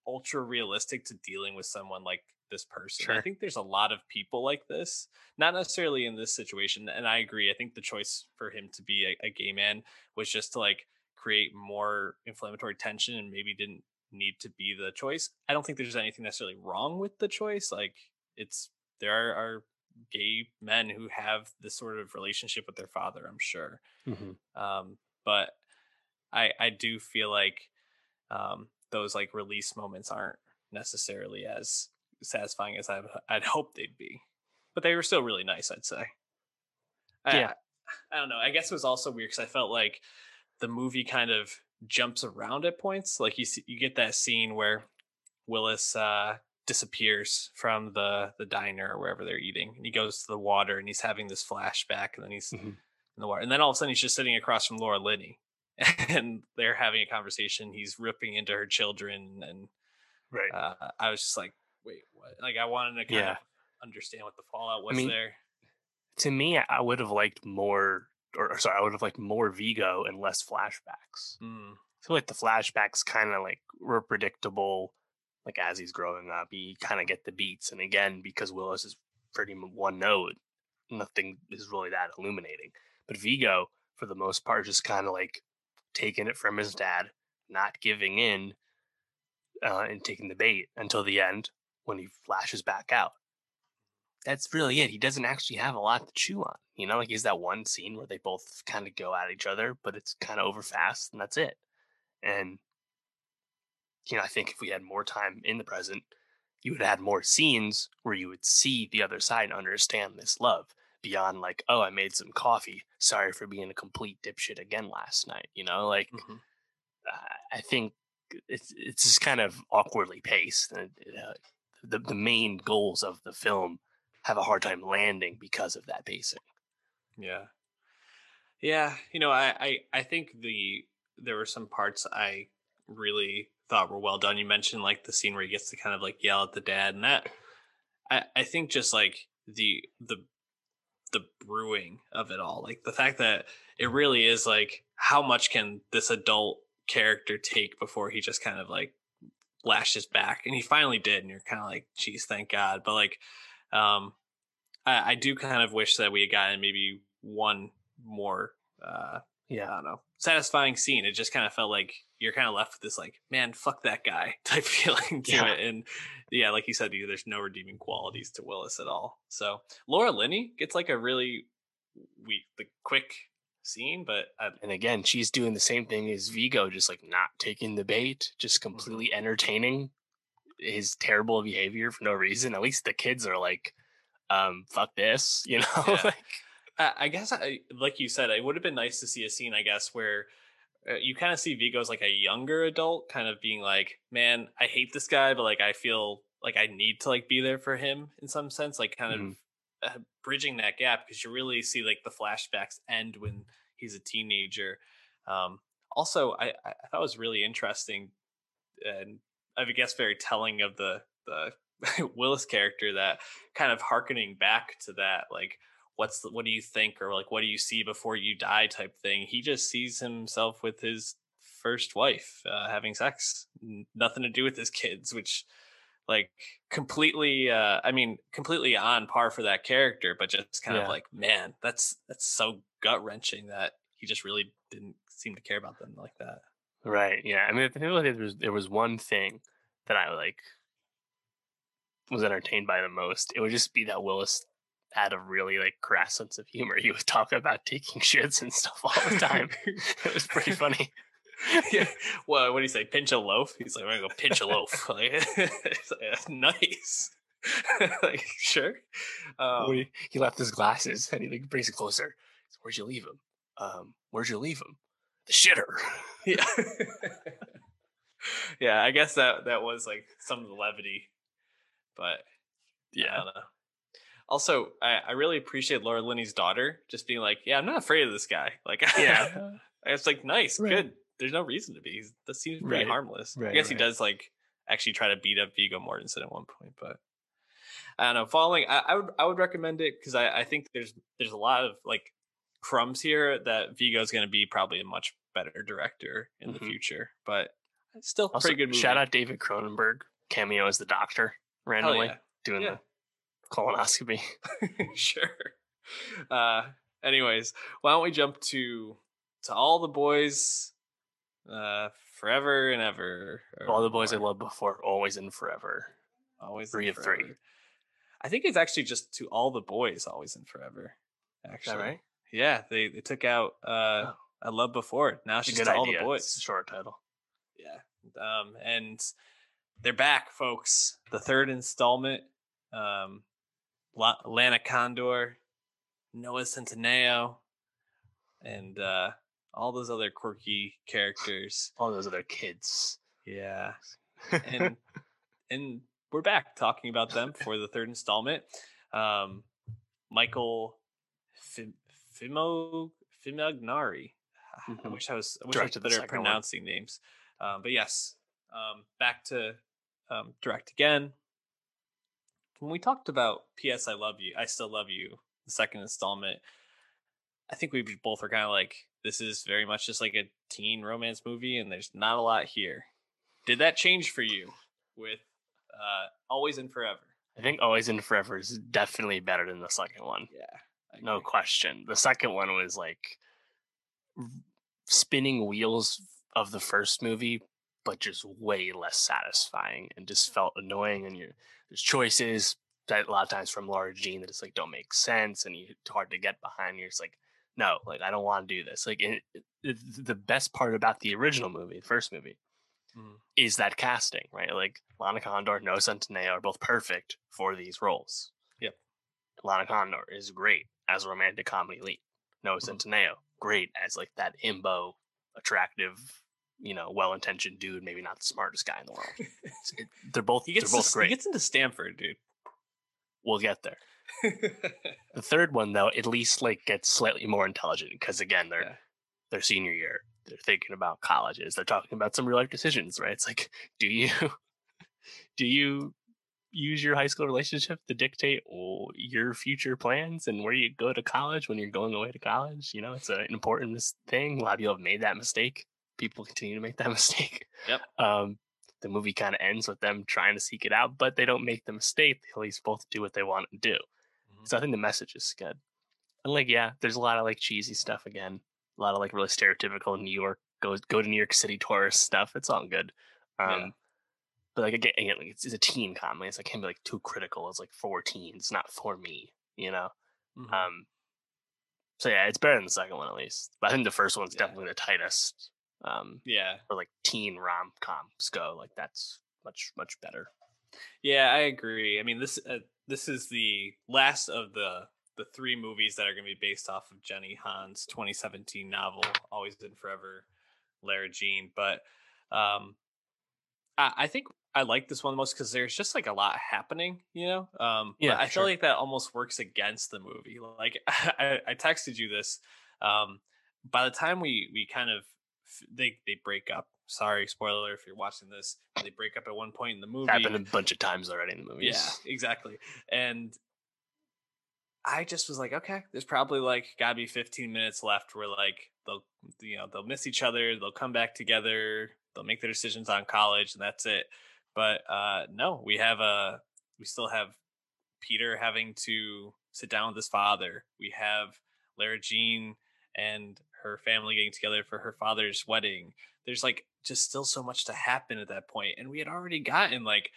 ultra realistic to dealing with someone like this person. Sure. I think there's a lot of people like this, not necessarily in this situation. And I agree. I think the choice for him to be a, a gay man was just to like create more inflammatory tension and maybe didn't need to be the choice. I don't think there's anything necessarily wrong with the choice. Like it's there are, are gay men who have this sort of relationship with their father, I'm sure. Mm-hmm. Um, but I I do feel like um, those like release moments aren't necessarily as satisfying as I'd, I'd hoped they'd be. But they were still really nice, I'd say. Yeah. I, I don't know. I guess it was also weird because I felt like the movie kind of jumps around at points. Like you see, you get that scene where Willis uh, disappears from the the diner or wherever they're eating, and he goes to the water and he's having this flashback, and then he's mm-hmm. in the water, and then all of a sudden he's just sitting across from Laura Linney, and they're having a conversation. He's ripping into her children, and right. Uh, I was just like, wait, what? Like I wanted to kind yeah. of understand what the fallout was I mean, there. To me, I would have liked more or sorry, I would have liked more Viggo and less flashbacks. Mm. I feel like the flashbacks kind of like were predictable. Like as he's growing up, you kind of get the beats, and again, because Willis is pretty one note, nothing is really that illuminating. But Viggo, for the most part, just kind of like taking it from his dad, not giving in, uh, and taking the bait until the end when he flashes back out that's really it. He doesn't actually have a lot to chew on. You know, like he's that one scene where they both kind of go at each other, but it's kind of over fast, and that's it. And you know, I think if we had more time in the present, you would have had more scenes where you would see the other side and understand this love beyond like, oh, I made some coffee. Sorry for being a complete dipshit again last night. You know, like mm-hmm. uh, I think it's it's just kind of awkwardly paced. And, uh, the the main goals of the film have a hard time landing because of that pacing. Yeah. Yeah, you know, I, I I think the there were some parts I really thought were well done. You mentioned like the scene where he gets to kind of like yell at the dad and that I I think just like the the the brewing of it all. Like the fact that it really is like how much can this adult character take before he just kind of like lashes back and he finally did and you're kind of like geez thank god but like um, I, I do kind of wish that we had gotten maybe one more. Uh, yeah, I don't know, satisfying scene. It just kind of felt like you're kind of left with this like, man, fuck that guy type feeling to yeah. it. And yeah, like you said, there's no redeeming qualities to Willis at all. So Laura Linney gets like a really we the quick scene, but I, and again, she's doing the same thing as Viggo, just like not taking the bait, just mm-hmm. completely entertaining his terrible behavior for no reason. At least the kids are like, um, fuck this, you know? Yeah. like, I guess, I, like you said, it would have been nice to see a scene, I guess, where uh, you kind of see Viggo as like a younger adult, kind of being like, man, I hate this guy, but like I feel like I need to like be there for him in some sense, like kind mm-hmm. of uh, bridging that gap because you really see like the flashbacks end when he's a teenager. Um, also, I, I thought it was really interesting and I guess very telling of the the Willis character that kind of harkening back to that like what's the, what do you think? Or like what do you see before you die type thing. He just sees himself with his first wife uh, having sex. Nothing to do with his kids which like completely uh i mean completely on par for that character but just kind yeah. of like man that's that's so gut wrenching that he just really didn't seem to care about them like that. Right yeah i mean i feel like there was there was one thing that i like was entertained by the most, it would just be that Willis had a really like crass sense of humor. He would talk about taking shits and stuff all the time. it was pretty funny. yeah. Well, what do you say? Pinch a loaf? He's like, I'm gonna go pinch a loaf. like, like, nice. like, sure. Um, he, he, left his glasses and he like brings it closer. Where'd you leave him? Um, where'd you leave him? The shitter. yeah. yeah, I guess that that was like some of the levity but yeah. Also, I, I really appreciate Laura Linney's daughter just being like, "Yeah, I'm not afraid of this guy." Like, yeah, it's like nice, right. good. There's no reason to be. He's, That seems pretty right. harmless. Right, I guess he does like actually try to beat up Viggo Mortensen at one point, but I don't know. Following, I, I would I would recommend it because I, I think there's there's a lot of like crumbs here that Viggo is going to be probably a much better director in the Mhm. future. But still Also, pretty good movie. shout out David Cronenberg cameo as the doctor randomly yeah. doing Yeah. the colonoscopy. sure. Uh, anyways, why don't we jump to to all the boys, uh, forever and ever. All the boys I loved before, always and forever. always three of three. forever. I think it's actually just to all the boys, always and forever. Is Actually, that right? Yeah, they they took out uh, Oh. I love before. Now just to good all idea. the It's a boys. short title. Yeah. Um, and they're back, folks. The third installment. Um, La- Lana Condor, Noah Centineo, and uh, all those other quirky characters. All those other kids. Yeah. And and we're back talking about them for the third installment. Um, Michael Fim- Fimo Fimognari. I Mhm. wish I was. I wish Directed I was better at second one. pronouncing names. Um, but yes, um, back to um, direct again. When we talked about "P.S. I Love You," I still love you. The second installment. I think we both were kind of like, this is very much just like a teen romance movie, and there's not a lot here. Did that change for you with uh, Always and Forever? I think Always and Forever is definitely better than the second one. Yeah, No question. The second one was like spinning wheels of the first movie, but just way less satisfying and just felt annoying. And you there's choices that a lot of times from Lara Jean that just like don't make sense and you, it's hard to get behind. You're just like, no, like I don't want to do this. Like it, it- the best part about the original movie, the first movie, Mhm. is that casting, right? Like Lana Condor, Noah Centineo are both perfect for these roles. Yep. Lana Condor is great as a romantic comedy lead. Noah Mhm. Centineo, great as like that imbo, attractive, you know, well-intentioned dude. Maybe not the smartest guy in the world. It- they're both he they're gets both to, he gets into Stanford, dude. we'll get there. The third one though, at least like gets slightly more intelligent because again, they're Yeah. their senior year. They're thinking about colleges. They're talking about some real life decisions, right? It's like, do you do you use your high school relationship to dictate oh, your future plans and where you go to college when you're going away to college? You know, it's an important mis- thing. A lot of people have made that mistake. People continue to make that mistake. Yep. Um, the movie kind of ends with them trying to seek it out, but they don't make the mistake. They at least both do what they want to do. Mhm. So I think the message is good. And like, yeah, there's a lot of like cheesy stuff again. A lot of like really stereotypical New York go go to New York City tourist stuff. It's all good. Um Yeah. but like again, again like, it's, it's a teen comedy. It's like can't be like too critical. It's like for teens, not for me, you know? Mhm. Um so yeah, it's better than the second one at least. But I think the first one's Yeah. definitely the tightest. Um yeah, or like teen rom coms go. Like that's much, much better. yeah, I agree. I mean this uh, this is the last of the the three movies that are going to be based off of Jenny Han's 2017 novel Always and Forever, Lara Jean. But um, I, I think I like this one the most because there's just like a lot happening, you know. Um, Yeah, I feel sure. like that almost works against the movie. Like I, I texted you this. Um, by the time we we kind of they they break up. Sorry, spoiler if you're watching this. They break up at one point in the movie. Happened a bunch of times already in the movies. Yeah, exactly. And I just was like, okay, there's probably like gotta be 15 minutes left where like they'll you know they'll miss each other, they'll come back together, they'll make their decisions on college, and that's it. But uh no, we have a we still have Peter having to sit down with his father. We have Lara Jean and her family getting together for her father's wedding. There's like just still so much to happen at that point, and we had already gotten like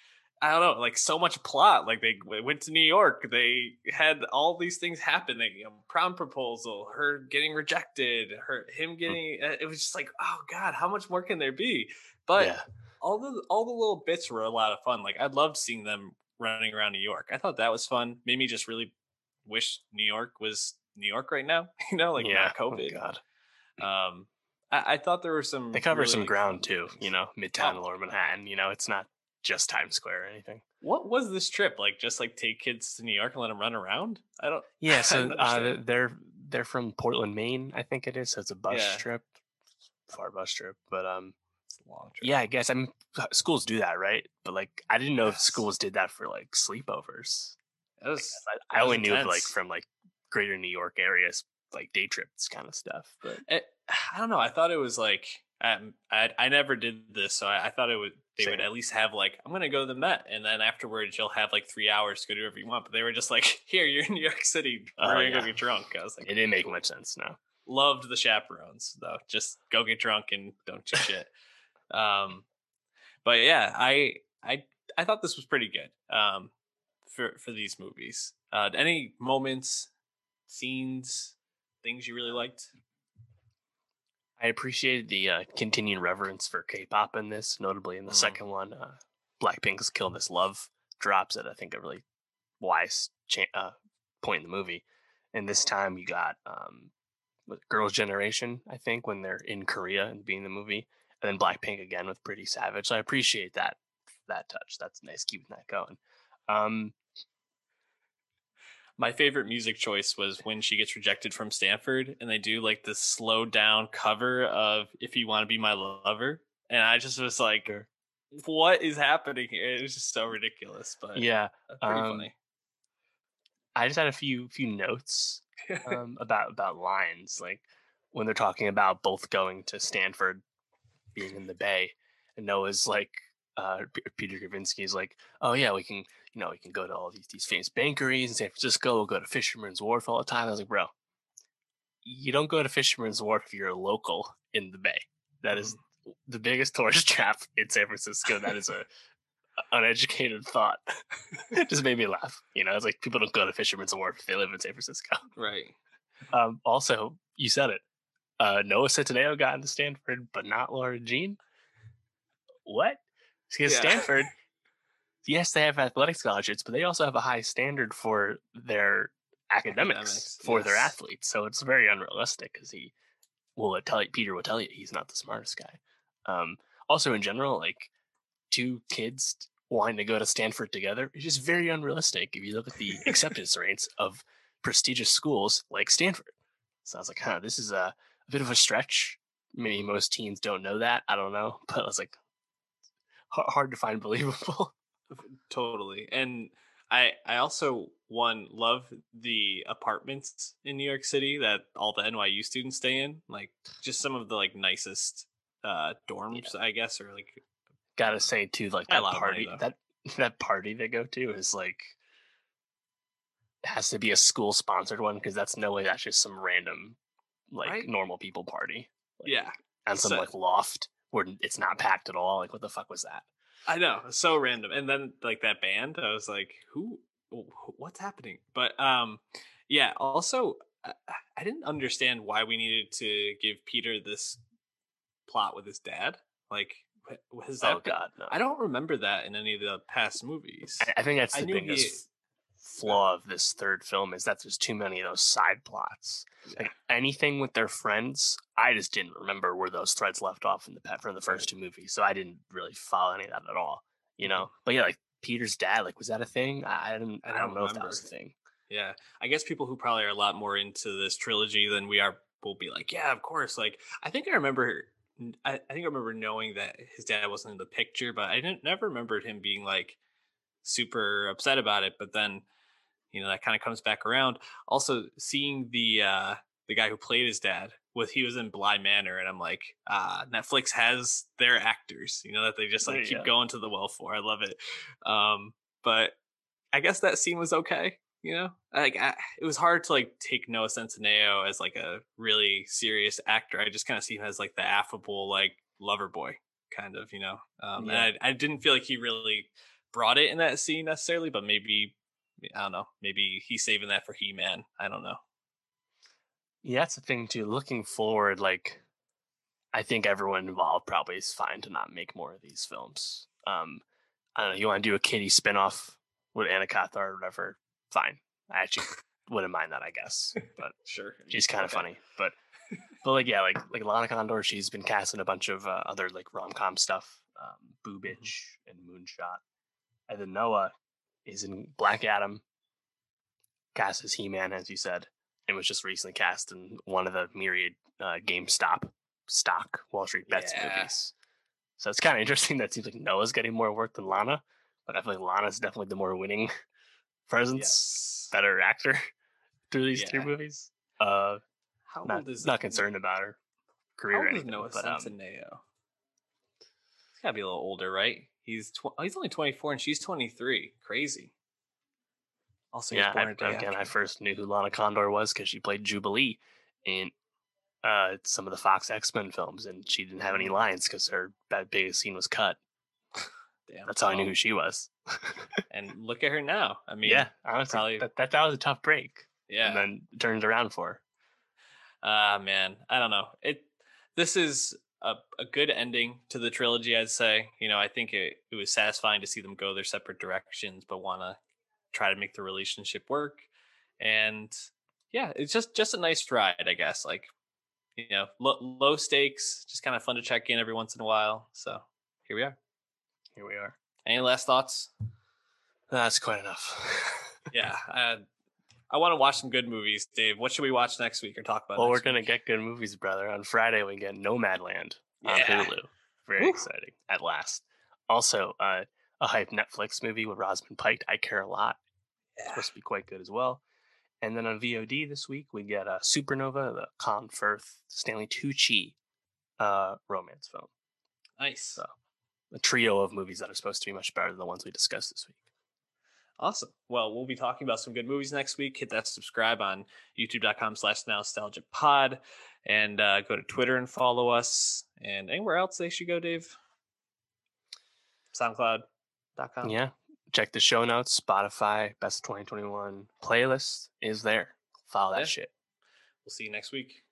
I don't know, like so much plot. Like they went to New York, they had all these things happen. They, you know, prom proposal, her getting rejected, her him getting. uh, It was just like, oh god, how much more can there be? But yeah. all the all the little bits were a lot of fun. Like I loved seeing them running around New York. I thought that was fun. Made me just really wish New York was New York right now. You know, like yeah. not COVID. Oh, God. Um, I, I thought there were some. They cover some ground too, you know, Midtown Oh. or Manhattan. You know, it's not just Times Square or anything. What was this trip like? Just like take kids to New York and let them run around? I don't. Yeah, so don't uh, they're they're from Portland, Maine, I think it is. So it's a bus Yeah. trip, far bus trip. But um, It's a long trip. yeah, I guess I mean schools do that, right? But like, I didn't know if schools did that for like sleepovers. That was, I, I only knew like from like greater New York areas like day trips kind of stuff. But it, I don't know. I thought it was like um, I I never did this, so I, I thought it would they Same. would at least have like I'm gonna go to the Met, and then afterwards you'll have like three hours to go do whatever you want. But they were just like, here you're in New York City, we're Oh, gonna go get drunk. I was like, it didn't make much sense. No. loved the chaperones though. Just go get drunk and don't do shit. um, but yeah, I I I thought this was pretty good. Um, for for these movies. Uh, any moments, scenes, things you really liked? I appreciated the uh, continued reverence for K-pop in this, notably in the Mhm. second one. Uh, Blackpink's "Kill This Love" drops at I think a really wise cha- uh, point in the movie. And this time you got um, Girls' Generation, I think, when they're in Korea and being the movie, and then Blackpink again with Pretty Savage. So I appreciate that that touch. That's nice keeping that going. Um, My favorite music choice was when she gets rejected from Stanford and they do like this slowed down cover of If You Want to Be My Lover. And I just was like, what is happening here? It was just so ridiculous, but yeah, pretty um, funny. I just had a few few notes um, about about lines, like when they're talking about both going to Stanford, being in the Bay, and Noah's like, uh, Peter Kavinsky's like, oh yeah, we can, you know, we can go to all these these famous bankeries in San Francisco. We'll go to Fisherman's Wharf all the time. I was like, bro, you don't go to Fisherman's Wharf if you're a local in the Bay. That is the biggest tourist trap in San Francisco. That is a uneducated thought. it just made me laugh. You know, it's like people don't go to Fisherman's Wharf if they live in San Francisco. right. Um, also, you said it. Uh, Noah Centineo got into Stanford, but not Lara Jean. What? Because Yeah. Stanford, yes, they have athletic scholarships, but they also have a high standard for their academics, Academics, for their athletes. So it's very unrealistic because he will tell you, Peter will tell you he's not the smartest guy. Um, also, in general, like two kids wanting to go to Stanford together is just very unrealistic if you look at the acceptance rates of prestigious schools like Stanford. So I was like, huh, this is a, a bit of a stretch. Maybe most teens don't know that. I don't know. But I was like, hard to find believable. Totally. And I I also one love the apartments in New York City that all the NYU students stay in. Like just some of the like nicest uh dorms, I guess, or like Gotta say too, like that of money, party, that that party they go to is like has to be a school sponsored one because that's no way that's just some random like Right? normal people party. Like, yeah. and some So- like loft where it's not packed at all. Like what the fuck was that? I know, so random. And then like that band, I was like, who what's happening? But um yeah, also I, I didn't understand why we needed to give Peter this plot with his dad. Like wh- was that oh god, no. I don't remember that in any of the past movies. I, I think that's the biggest flaw of this third film is that there's too many of those side plots. Like anything with their friends, I just didn't remember where those threads left off in the pe- from the first two movies, so I didn't really follow any of that at all. You mm-hmm. know, but yeah, like Peter's dad, like was that a thing? I, I didn't. I I don't, don't know if that was a thing. Yeah, I guess people who probably are a lot more into this trilogy than we are will be like, yeah, of course. Like, I think I remember, I, I think I remember knowing that his dad wasn't in the picture, but I didn't never remembered him being like super upset about it. But then, you know, that kind of comes back around. Also, seeing the uh the guy who played his dad with he was in Bly Manor, and I'm like, ah, Netflix has their actors, you know, that they just like keep Yeah. going to the well for. I love it. Um, but I guess that scene was okay. You know, like I, it was hard to like take Noah Centineo as like a really serious actor. I just kind of see him as like the affable like lover boy kind of, you know. Um, Yeah. And I, I didn't feel like he really brought it in that scene necessarily, but maybe I don't know. Maybe he's saving that for He Man. I don't know. Yeah, that's the thing too. Looking forward, like I think everyone involved probably is fine to not make more of these films. Um, I don't know. You want to do a Kitty spinoff with Anna Cathcart or whatever? Fine. I actually wouldn't mind that, I guess. But Sure, she's kind of Okay. funny. But but like yeah, like like Lana Condor, she's been cast in a bunch of uh, other like rom com stuff, um, Boo Mm-hmm. And Moonshot. And then Noah is in Black Adam, cast as He Man, as you said, and was just recently cast in one of the myriad uh, GameStop stock Wall Street Bets Yeah. movies. So it's kind of interesting that it seems like Noah's getting more work than Lana, but I feel like Lana's definitely the more winning presence, Yes. better actor through these three movies. Uh, How not, old is not concerned about her career. How old is anything, Noah but, um, Centineo? He's gotta be a little older, right? He's tw- oh, he's only 24 and she's 23. Crazy. Also, yeah, born I, a day again, I first knew who Lana Condor was because she played Jubilee in uh, some of the Fox X Men films, and she didn't have any Mm. lines because her that biggest scene was cut. Damn. That's how I knew who she was. And look at her now. I mean, yeah, honestly, probably- that, that that was a tough break, yeah. and then turned around for her. Ah, man, I don't know. It this is a, a good ending to the trilogy, I'd say. You know, I think it, it was satisfying to see them go their separate directions, but want to try to make the relationship work. And yeah, it's just just a nice ride, I guess. Like, you know, lo- low stakes, just kind of fun to check in every once in a while. So here we are. Here we are. Any last thoughts? That's quite enough. Yeah, uh, I want to watch some good movies, Dave. What should we watch next week or talk about? well, we're gonna week? get good movies, brother. On Friday, we get Nomadland on Yeah. Hulu. Very Woo. exciting. At last. Also, uh, a hype Netflix movie with Rosamund Pike. I care a lot. Yeah. supposed to be quite good as well. And then on VOD this week, we get uh, Supernova, the Colin Firth, Stanley Tucci uh, romance film. Nice. So, a trio of movies that are supposed to be much better than the ones we discussed this week. Awesome. Well, we'll be talking about some good movies next week. Hit that subscribe on youtube.com slash nostalgia pod and uh, go to Twitter and follow us. And anywhere else they should go, Dave? SoundCloud.com. Yeah. Check the show notes. Spotify, Best 2021 playlist is there. Follow that Yeah. shit. We'll see you next week.